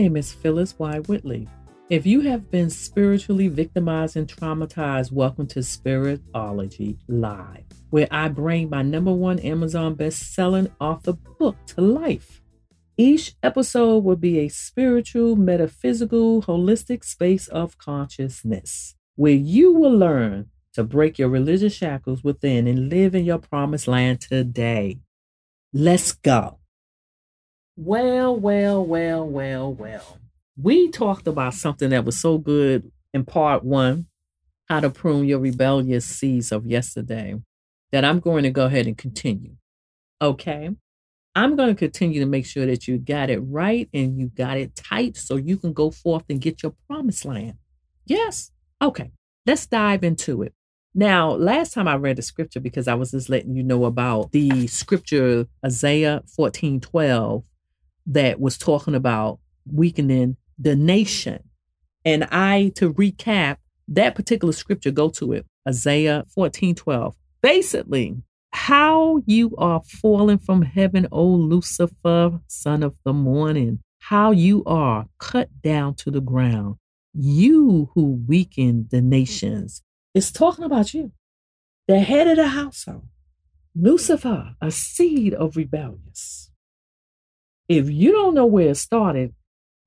Name is Phyllis Y. Whitley. If you have been spiritually victimized and traumatized, welcome to Spiritology Live, where I bring my number one Amazon best-selling author book to life. Each episode will be a spiritual, metaphysical, holistic space of consciousness where you will learn to break your religious shackles within and live in your promised land today. Let's go. Well, well, well, well, well. We talked about something that was so good in part one how to prune your rebellious seeds of yesterday that I'm going to go ahead and continue. Okay. I'm going to continue to make sure that you got it right and you got it tight so you can go forth and get your promised land. Yes. Okay. Let's dive into it. Now, last time I read the scripture, because I was just letting you know about the scripture Isaiah 14 12 that was talking about weakening the nation. And I, to recap that particular scripture, go to it Isaiah 14 12. Basically, how you are falling from heaven, O Lucifer, son of the morning, how you are cut down to the ground, you who weaken the nations. It's talking about you, the head of the household. Lucifer, a seed of rebellious. If you don't know where it started,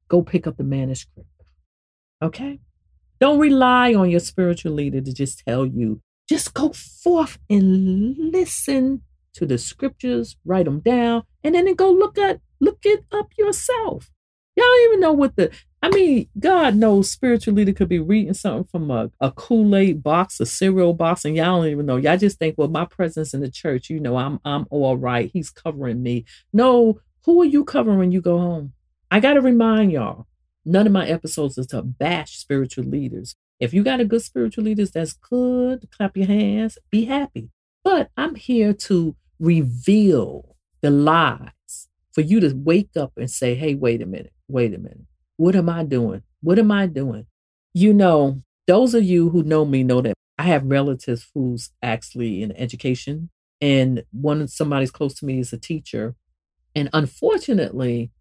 go pick up the manuscript. Okay? Don't rely on your spiritual leader to just tell you. Just go forth and listen to the scriptures, write them down, and then go look at look it up yourself. Y'all don't even know what the I mean, God knows spiritual leader could be reading something from a, a Kool-Aid box, a cereal box, and y'all don't even know. Y'all just think, well, my presence in the church, you know, I'm I'm all right. He's covering me. No, who are you covering when you go home? I gotta remind y'all, none of my episodes is to bash spiritual leaders. If you got a good spiritual leaders, that's good. Clap your hands, be happy. But I'm here to reveal the lies for you to wake up and say, hey, wait a minute, wait a minute. What am I doing? What am I doing? You know, those of you who know me know that I have relatives who's actually in education, and one of somebody's close to me is a teacher, and unfortunately,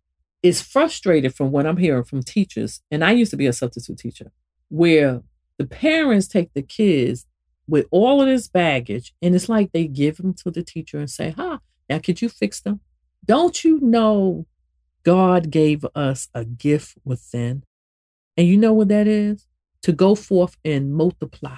is frustrated from what I'm hearing from teachers. And I used to be a substitute teacher, where the parents take the kids with all of this baggage, and it's like they give them to the teacher and say, "Ha, now could you fix them?" Don't you know God gave us a gift within. And you know what that is? To go forth and multiply,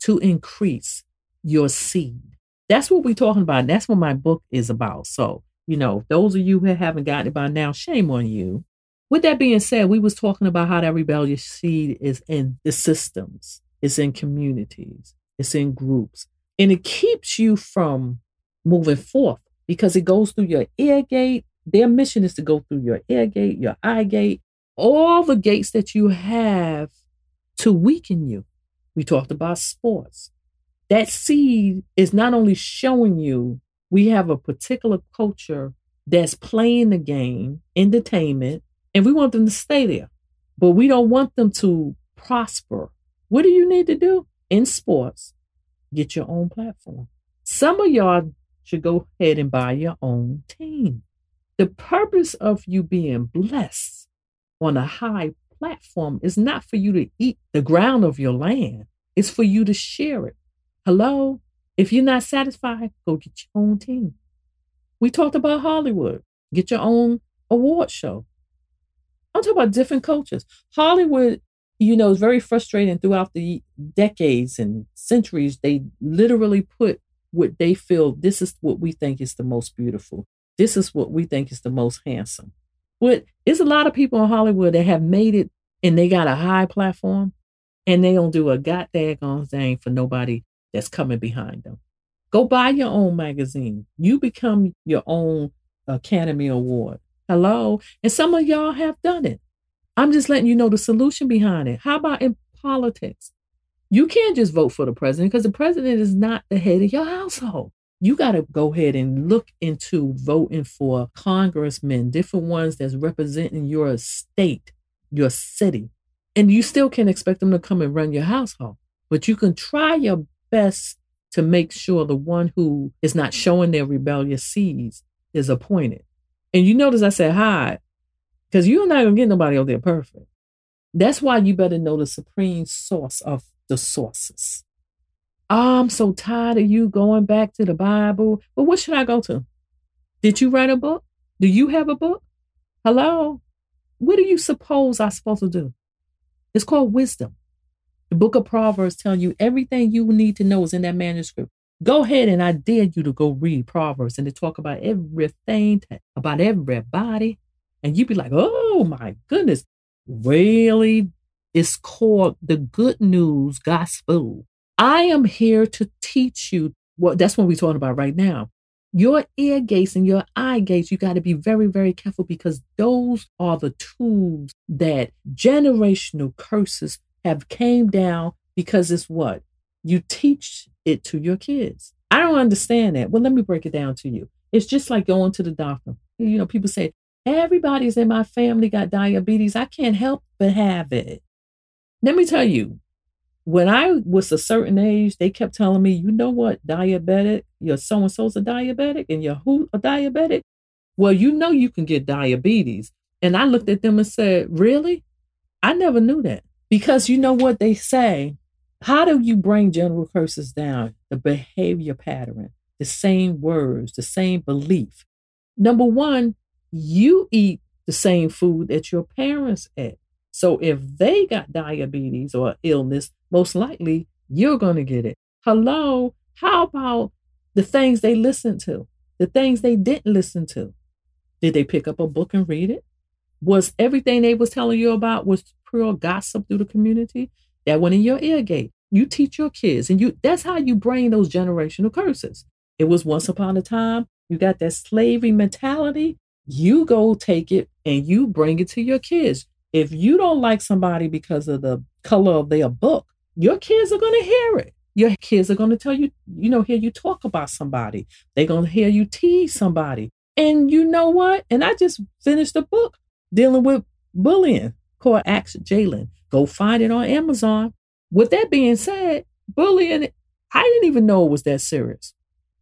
to increase your seed. That's what we're talking about. And that's what my book is about. So, you know, those of you who haven't gotten it by now, shame on you. With that being said, we was talking about how that rebellious seed is in the systems, it's in communities, it's in groups, and it keeps you from moving forth because it goes through your ear gate, their mission is to go through your ear gate, your eye gate, all the gates that you have to weaken you. We talked about sports. That seed is not only showing you we have a particular culture that's playing the game, entertainment, and we want them to stay there. But we don't want them to prosper. What do you need to do in sports? Get your own platform. Some of y'all should go ahead and buy your own team. The purpose of you being blessed on a high platform is not for you to eat the ground of your land, it's for you to share it. Hello? If you're not satisfied, go get your own team. We talked about Hollywood. Get your own award show. I'm talking about different cultures. Hollywood, you know, is very frustrating throughout the decades and centuries. They literally put what they feel this is what we think is the most beautiful. This is what we think is the most handsome. But there's a lot of people in Hollywood that have made it and they got a high platform and they don't do a goddamn thing for nobody that's coming behind them. Go buy your own magazine. You become your own Academy Award. Hello? And some of y'all have done it. I'm just letting you know the solution behind it. How about in politics? You can't just vote for the president because the president is not the head of your household you got to go ahead and look into voting for congressmen, different ones that's representing your state, your city. And you still can't expect them to come and run your household, but you can try your best to make sure the one who is not showing their rebellious seeds is appointed. And you notice I said hi. Because you're not going to get nobody out there perfect. That's why you better know the supreme source of the sources. Oh, I'm so tired of you going back to the Bible. But what should I go to? Did you write a book? Do you have a book? Hello? What do you suppose I'm supposed to do? It's called wisdom. The book of Proverbs telling you everything you need to know is in that manuscript. Go ahead and I dare you to go read Proverbs and to talk about everything, about everybody. And you'd be like, oh my goodness, really? It's called the good news gospel. I am here to teach you what that's what we're talking about right now. Your ear gates and your eye gates, you got to be very, very careful because those are the tools that generational curses have came down because it's what? You teach it to your kids. I don't understand that. Well, let me break it down to you. It's just like going to the doctor. You know, people say, everybody's in my family got diabetes. I can't help but have it. Let me tell you, when I was a certain age, they kept telling me, you know what, diabetic, your so and so's a diabetic, and your who a diabetic. Well, you know you can get diabetes. And I looked at them and said, Really? I never knew that. Because you know what they say. How do you bring general curses down? The behavior pattern, the same words, the same belief. Number one, you eat the same food that your parents ate. So if they got diabetes or illness, most likely you're going to get it. Hello, how about the things they listened to, the things they didn't listen to? Did they pick up a book and read it? Was everything they was telling you about was pure gossip through the community? That went in your ear gate. You teach your kids, and you that's how you bring those generational curses. It was once upon a time, you got that slavery mentality. You go take it and you bring it to your kids. If you don't like somebody because of the color of their book, your kids are going to hear it. Your kids are going to tell you, you know, hear you talk about somebody. They're going to hear you tease somebody. And you know what? And I just finished a book dealing with bullying called Ask Jalen. Go find it on Amazon. With that being said, bullying, I didn't even know it was that serious.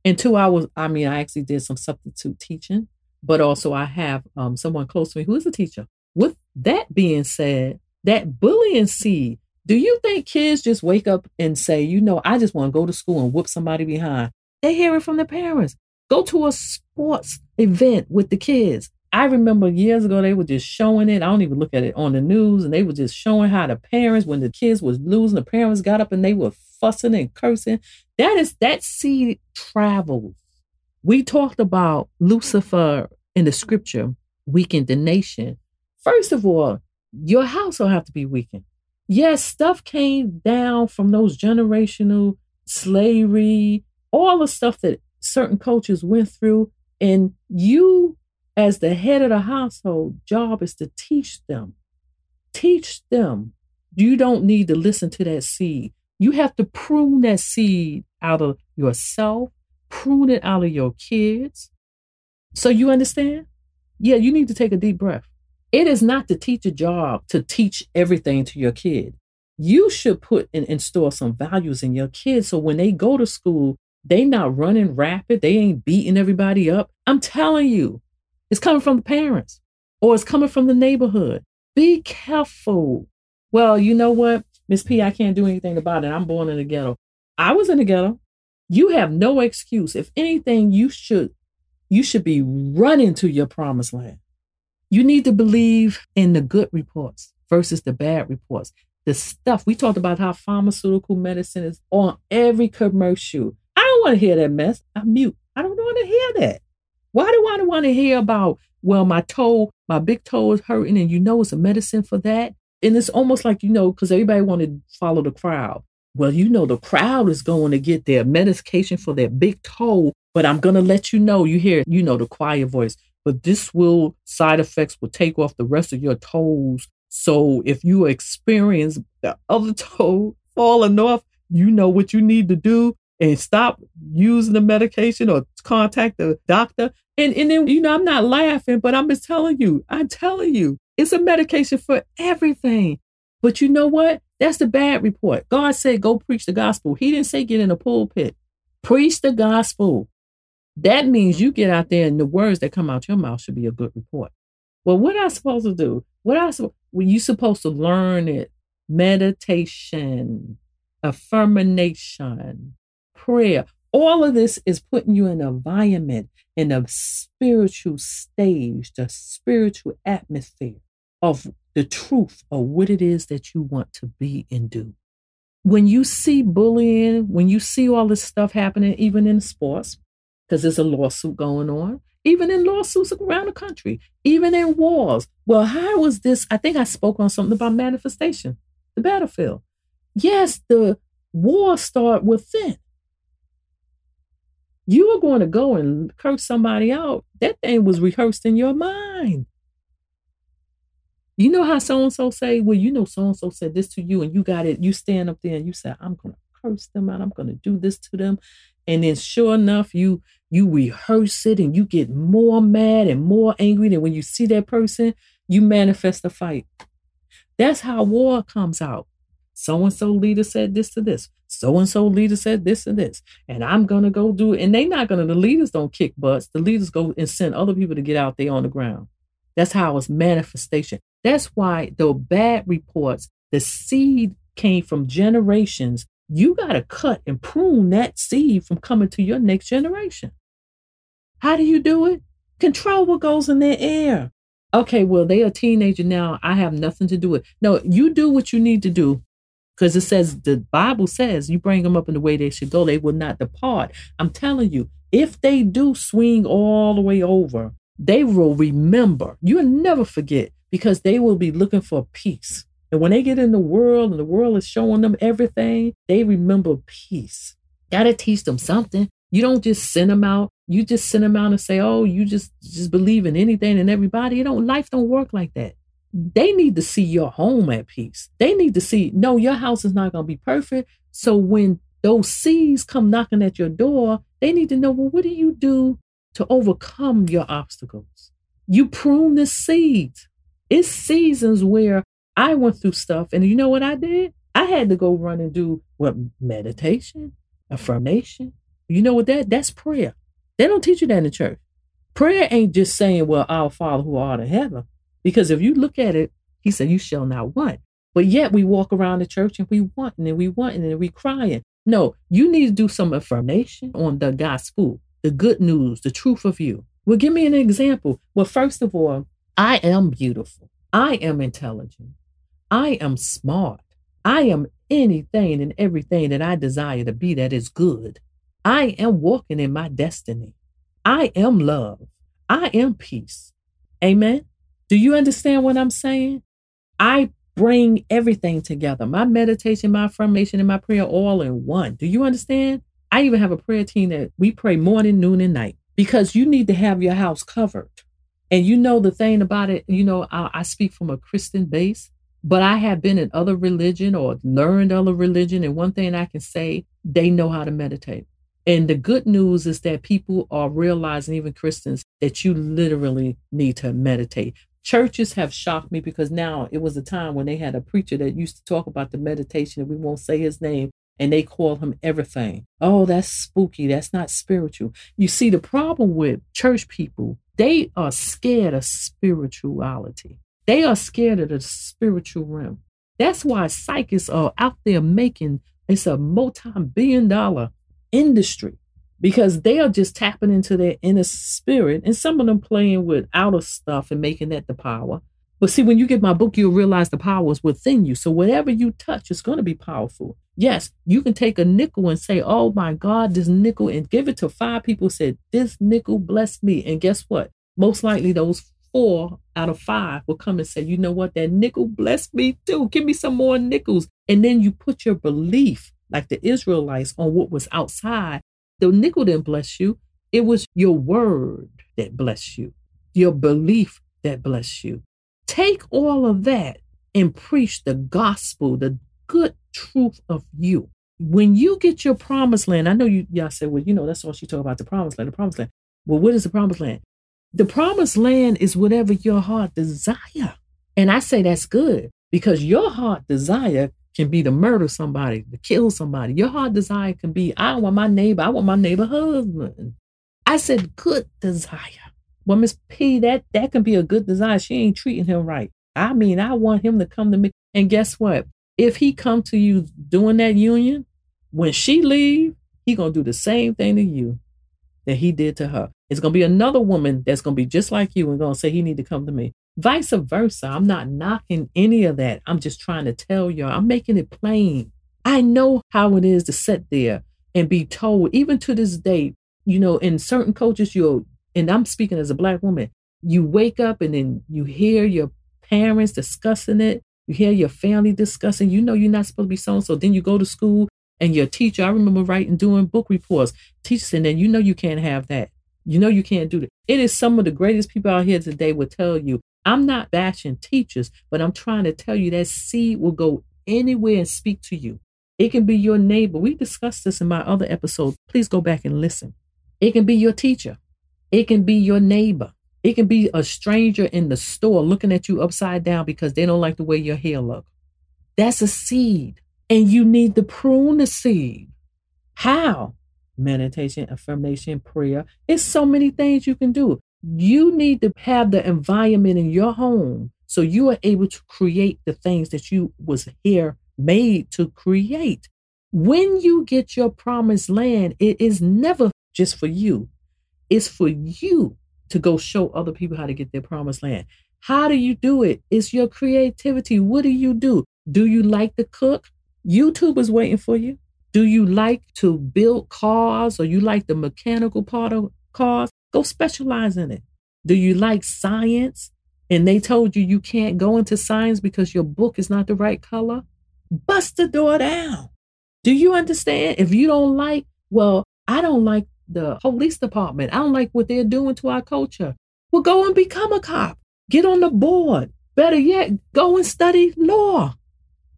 Until I was, I mean, I actually did some substitute teaching, but also I have um, someone close to me who is a teacher. With that being said, that bullying seed, do you think kids just wake up and say, you know, I just want to go to school and whoop somebody behind? They hear it from their parents. Go to a sports event with the kids. I remember years ago they were just showing it. I don't even look at it on the news, and they were just showing how the parents, when the kids was losing, the parents got up and they were fussing and cursing. That is that seed travels. We talked about Lucifer in the scripture weakened the nation. First of all, your house will have to be weakened. Yes, stuff came down from those generational slavery, all the stuff that certain cultures went through. And you, as the head of the household, job is to teach them. Teach them. You don't need to listen to that seed. You have to prune that seed out of yourself, prune it out of your kids. So you understand? Yeah, you need to take a deep breath. It is not the teacher job to teach everything to your kid. You should put and install some values in your kids so when they go to school, they not running rapid, they ain't beating everybody up. I'm telling you, it's coming from the parents or it's coming from the neighborhood. Be careful. Well, you know what, Miss P, I can't do anything about it. I'm born in the ghetto. I was in the ghetto. You have no excuse. If anything, you should you should be running to your promised land. You need to believe in the good reports versus the bad reports. The stuff we talked about how pharmaceutical medicine is on every commercial. I don't want to hear that mess. I'm mute. I don't want to hear that. Why do I want to hear about, well, my toe, my big toe is hurting and you know it's a medicine for that? And it's almost like, you know, because everybody want to follow the crowd. Well, you know, the crowd is going to get their medication for their big toe, but I'm going to let you know, you hear, you know, the quiet voice but this will side effects will take off the rest of your toes. So if you experience the other toe falling off, you know what you need to do and stop using the medication or contact the doctor. And, and then, you know, I'm not laughing, but I'm just telling you, I'm telling you, it's a medication for everything. But you know what? That's the bad report. God said, go preach the gospel. He didn't say get in a pulpit. Preach the gospel. That means you get out there and the words that come out your mouth should be a good report. Well, what I supposed to do? What I well, you supposed to learn it. Meditation, affirmation, prayer. All of this is putting you in an environment, in a spiritual stage, the spiritual atmosphere of the truth of what it is that you want to be and do. When you see bullying, when you see all this stuff happening, even in sports, because there's a lawsuit going on, even in lawsuits around the country, even in wars. Well, how was this? I think I spoke on something about manifestation, the battlefield. Yes, the war start within. You were going to go and curse somebody out. That thing was rehearsed in your mind. You know how so and so say, well, you know, so and so said this to you, and you got it. You stand up there and you say, I'm going to curse them out. I'm going to do this to them. And then sure enough, you you rehearse it and you get more mad and more angry. And when you see that person, you manifest a fight. That's how war comes out. So and so leader said this to this. So and so leader said this and this. And I'm gonna go do it. And they not gonna, the leaders don't kick butts. The leaders go and send other people to get out there on the ground. That's how it's manifestation. That's why the bad reports, the seed came from generations you got to cut and prune that seed from coming to your next generation. How do you do it? Control what goes in their air. Okay, well, they are a teenager now. I have nothing to do with. It. No, you do what you need to do because it says the Bible says you bring them up in the way they should go, they will not depart. I'm telling you, if they do swing all the way over, they will remember. You'll never forget because they will be looking for peace. And when they get in the world and the world is showing them everything, they remember peace. Got to teach them something. You don't just send them out. You just send them out and say, "Oh, you just just believe in anything and everybody." It don't life don't work like that. They need to see your home at peace. They need to see, no, your house is not going to be perfect. So when those seeds come knocking at your door, they need to know, well, what do you do to overcome your obstacles? You prune the seeds. It's seasons where I went through stuff, and you know what I did? I had to go run and do what meditation, affirmation. You know what that? That's prayer. They don't teach you that in the church. Prayer ain't just saying, "Well, our Father who art in heaven," because if you look at it, He said, "You shall not want." But yet we walk around the church and we want and we want and we crying. No, you need to do some affirmation on the gospel, the good news, the truth of you. Well, give me an example. Well, first of all, I am beautiful. I am intelligent. I am smart. I am anything and everything that I desire to be that is good. I am walking in my destiny. I am love. I am peace. Amen. Do you understand what I'm saying? I bring everything together my meditation, my affirmation, and my prayer all in one. Do you understand? I even have a prayer team that we pray morning, noon, and night because you need to have your house covered. And you know the thing about it, you know, I, I speak from a Christian base. But I have been in other religion or learned other religion, and one thing I can say, they know how to meditate. And the good news is that people are realizing, even Christians, that you literally need to meditate. Churches have shocked me because now it was a time when they had a preacher that used to talk about the meditation, and we won't say his name, and they call him everything. Oh, that's spooky. That's not spiritual. You see, the problem with church people, they are scared of spirituality. They are scared of the spiritual realm. That's why psychics are out there making it's a multi-billion dollar industry because they are just tapping into their inner spirit and some of them playing with outer stuff and making that the power. But see, when you get my book, you'll realize the power is within you. So whatever you touch is going to be powerful. Yes, you can take a nickel and say, Oh my God, this nickel, and give it to five people, said, This nickel blessed me. And guess what? Most likely those four out of five will come and say, you know what, that nickel blessed me too. Give me some more nickels. And then you put your belief, like the Israelites, on what was outside. The nickel didn't bless you. It was your word that blessed you, your belief that blessed you. Take all of that and preach the gospel, the good truth of you. When you get your promised land, I know you y'all said, well, you know, that's all she talk about the promised land, the promised land. Well, what is the promised land? The promised land is whatever your heart desire. And I say that's good because your heart desire can be to murder somebody, to kill somebody. Your heart desire can be, I want my neighbor, I want my neighbor husband. I said good desire. Well, Miss P, that that can be a good desire. She ain't treating him right. I mean, I want him to come to me. And guess what? If he come to you doing that union, when she leave, he gonna do the same thing to you that he did to her. It's gonna be another woman that's gonna be just like you and gonna say he need to come to me. Vice versa. I'm not knocking any of that. I'm just trying to tell y'all. I'm making it plain. I know how it is to sit there and be told, even to this day, you know, in certain cultures, you'll, and I'm speaking as a black woman, you wake up and then you hear your parents discussing it. You hear your family discussing, you know, you're not supposed to be so so. Then you go to school and your teacher, I remember writing, doing book reports, teachers, and then you know you can't have that. You know you can't do that. It is some of the greatest people out here today will tell you, I'm not bashing teachers, but I'm trying to tell you that seed will go anywhere and speak to you. It can be your neighbor. We discussed this in my other episode. Please go back and listen. It can be your teacher. It can be your neighbor. It can be a stranger in the store looking at you upside down because they don't like the way your hair look. That's a seed. And you need to prune the seed. How? Meditation, affirmation, prayer. It's so many things you can do. You need to have the environment in your home so you are able to create the things that you was here made to create. When you get your promised land, it is never just for you. It's for you to go show other people how to get their promised land. How do you do it? It's your creativity. What do you do? Do you like to cook? YouTube is waiting for you. Do you like to build cars or you like the mechanical part of cars? Go specialize in it. Do you like science? And they told you you can't go into science because your book is not the right color? Bust the door down. Do you understand? If you don't like, well, I don't like the police department. I don't like what they're doing to our culture. Well, go and become a cop. Get on the board. Better yet, go and study law.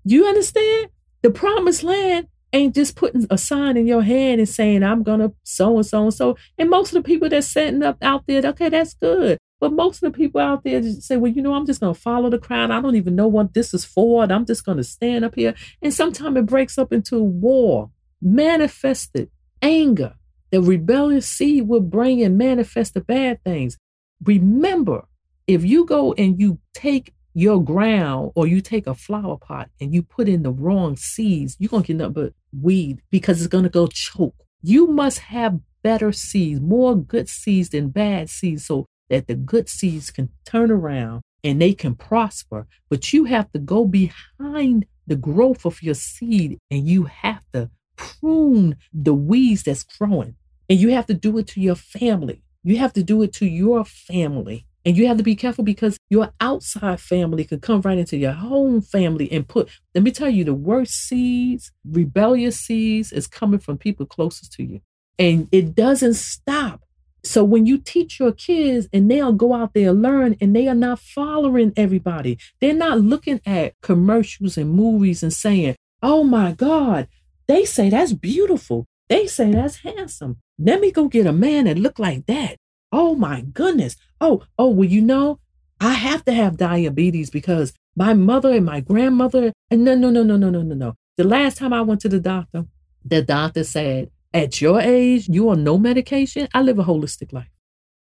You understand? The promised land ain't just putting a sign in your hand and saying, I'm going to so and so and so. And most of the people that's setting up out there, okay, that's good. But most of the people out there just say, well, you know, I'm just going to follow the crowd. I don't even know what this is for. I'm just going to stand up here. And sometimes it breaks up into war, manifested anger. The rebellious seed will bring and manifest the bad things. Remember, if you go and you take your ground or you take a flower pot and you put in the wrong seeds, you're going to get nothing but weed because it's going to go choke. You must have better seeds, more good seeds than bad seeds, so that the good seeds can turn around and they can prosper. But you have to go behind the growth of your seed and you have to prune the weeds that's growing. And you have to do it to your family. You have to do it to your family. And you have to be careful because your outside family could come right into your home family and put, let me tell you, the worst seeds, rebellious seeds, is coming from people closest to you. And it doesn't stop. So when you teach your kids and they'll go out there and learn and they are not following everybody, they're not looking at commercials and movies and saying, oh my God, they say that's beautiful. They say that's handsome. Let me go get a man that look like that. Oh my goodness. Oh, oh, well, you know, I have to have diabetes because my mother and my grandmother, and no, no, no, no, no, no, no, no. The last time I went to the doctor, the doctor said, at your age, you on no medication. I live a holistic life.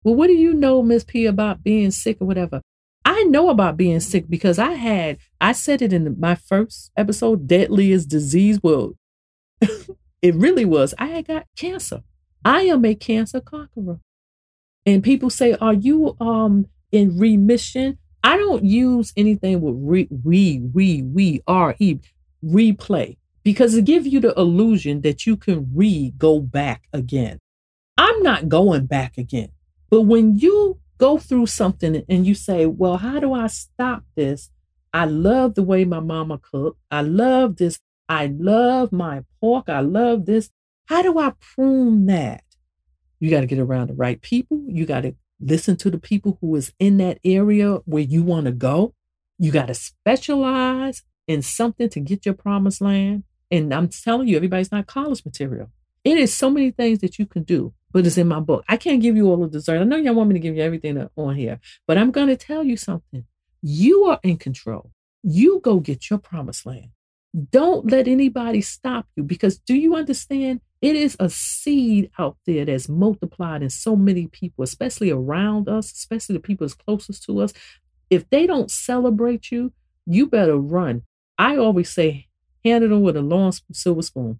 Well, what do you know, Miss P, about being sick or whatever? I know about being sick because I had, I said it in my first episode, deadliest disease. Well, it really was. I had got cancer. I am a cancer conqueror. And people say, Are you um in remission? I don't use anything with re, we, we, we, R E, replay, because it gives you the illusion that you can re go back again. I'm not going back again. But when you go through something and you say, Well, how do I stop this? I love the way my mama cooked. I love this. I love my pork. I love this. How do I prune that? You got to get around the right people. You got to listen to the people who is in that area where you want to go. You got to specialize in something to get your promised land. And I'm telling you, everybody's not college material. It is so many things that you can do, but it's in my book. I can't give you all the dessert. I know y'all want me to give you everything on here, but I'm going to tell you something. You are in control. You go get your promised land. Don't let anybody stop you because do you understand? It is a seed out there that's multiplied in so many people, especially around us, especially the people that's closest to us. If they don't celebrate you, you better run. I always say, hand it them with a long silver spoon.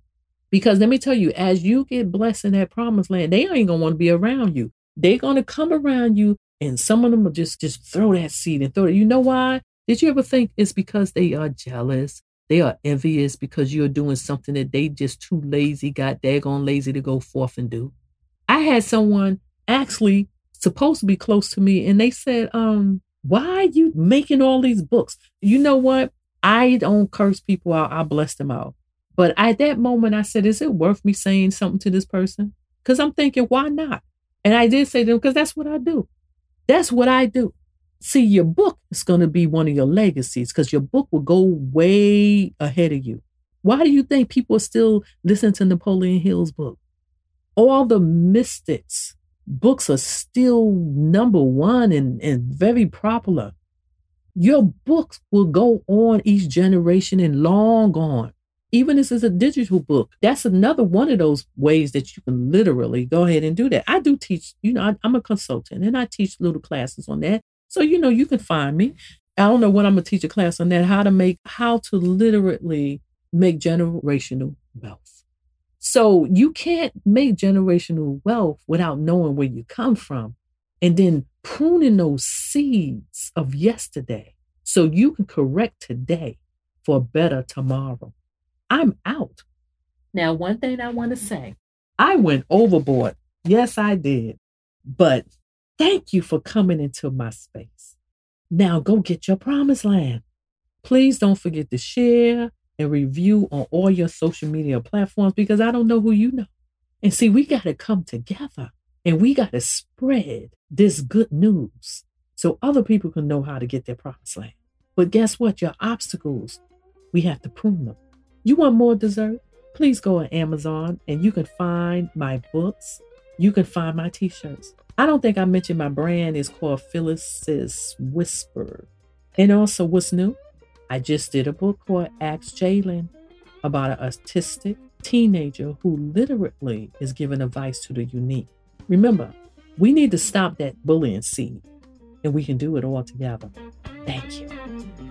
Because let me tell you, as you get blessed in that promised land, they ain't gonna want to be around you. They're gonna come around you, and some of them will just just throw that seed and throw it. You know why? Did you ever think it's because they are jealous? They are envious because you're doing something that they just too lazy, got daggone lazy to go forth and do. I had someone actually supposed to be close to me, and they said, um, why are you making all these books? You know what? I don't curse people out, I bless them out. But at that moment, I said, is it worth me saying something to this person? Because I'm thinking, why not? And I did say to them, because that's what I do. That's what I do. See, your book is going to be one of your legacies because your book will go way ahead of you. Why do you think people still listening to Napoleon Hill's book? All the mystics books are still number one and, and very popular. Your books will go on each generation and long on. Even this is a digital book. That's another one of those ways that you can literally go ahead and do that. I do teach, you know, I, I'm a consultant and I teach little classes on that. So, you know, you can find me. I don't know when I'm going to teach a class on that, how to make, how to literally make generational wealth. So you can't make generational wealth without knowing where you come from and then pruning those seeds of yesterday so you can correct today for a better tomorrow. I'm out. Now, one thing I want to say I went overboard. Yes, I did. But Thank you for coming into my space. Now go get your promised land. Please don't forget to share and review on all your social media platforms because I don't know who you know. And see, we got to come together and we got to spread this good news so other people can know how to get their promised land. But guess what? Your obstacles, we have to prune them. You want more dessert? Please go on Amazon and you can find my books. You can find my t shirts. I don't think I mentioned my brand is called Phyllis's Whisper. And also, what's new? I just did a book called Ask Jalen about an autistic teenager who literally is giving advice to the unique. Remember, we need to stop that bullying seed, and we can do it all together. Thank you.